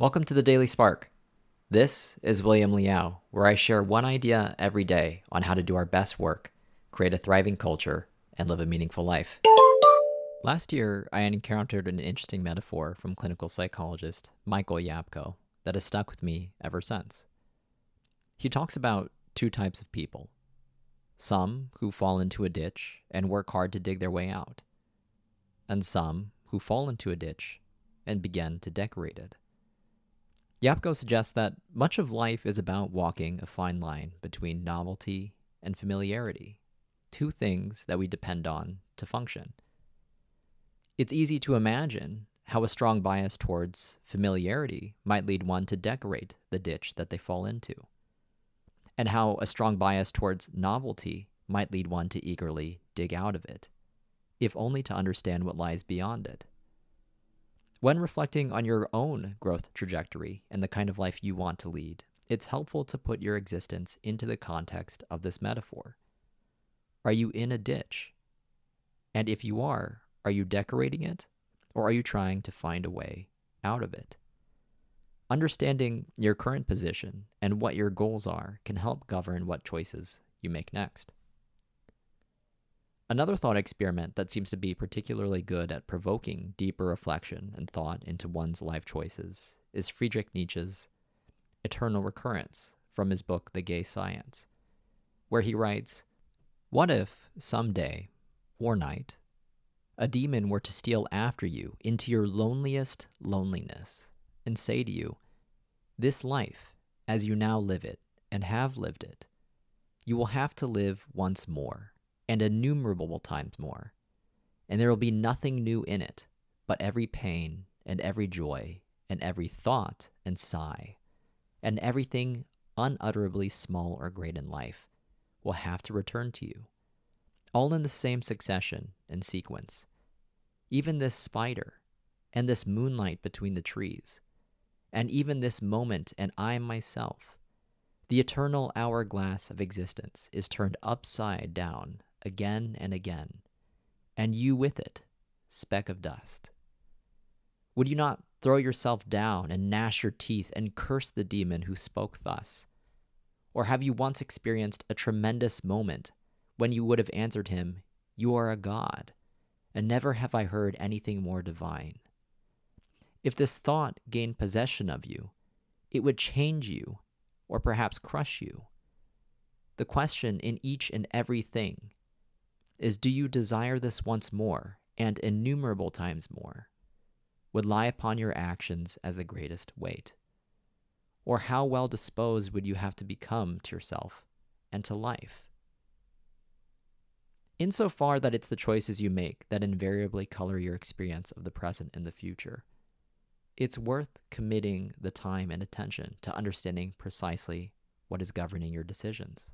Welcome to the Daily Spark. This is William Liao, where I share one idea every day on how to do our best work, create a thriving culture, and live a meaningful life. Last year, I encountered an interesting metaphor from clinical psychologist Michael Yapko that has stuck with me ever since. He talks about two types of people some who fall into a ditch and work hard to dig their way out, and some who fall into a ditch and begin to decorate it. Yapko suggests that much of life is about walking a fine line between novelty and familiarity, two things that we depend on to function. It's easy to imagine how a strong bias towards familiarity might lead one to decorate the ditch that they fall into, and how a strong bias towards novelty might lead one to eagerly dig out of it, if only to understand what lies beyond it. When reflecting on your own growth trajectory and the kind of life you want to lead, it's helpful to put your existence into the context of this metaphor. Are you in a ditch? And if you are, are you decorating it or are you trying to find a way out of it? Understanding your current position and what your goals are can help govern what choices you make next. Another thought experiment that seems to be particularly good at provoking deeper reflection and thought into one's life choices is Friedrich Nietzsche's Eternal Recurrence from his book The Gay Science, where he writes What if, some day or night, a demon were to steal after you into your loneliest loneliness and say to you, This life, as you now live it and have lived it, you will have to live once more and innumerable times more. And there will be nothing new in it, but every pain and every joy and every thought and sigh, and everything unutterably small or great in life will have to return to you, all in the same succession and sequence. Even this spider, and this moonlight between the trees, and even this moment and I myself, the eternal hourglass of existence is turned upside down again and again, and you with it, speck of dust? Would you not throw yourself down and gnash your teeth and curse the demon who spoke thus? Or have you once experienced a tremendous moment when you would have answered him, You are a god, and never have I heard anything more divine? If this thought gained possession of you, it would change you, or perhaps crush you. The question in each and every thing is do you desire this once more and innumerable times more would lie upon your actions as the greatest weight? Or how well disposed would you have to become to yourself and to life? Insofar that it's the choices you make that invariably color your experience of the present and the future, it's worth committing the time and attention to understanding precisely what is governing your decisions.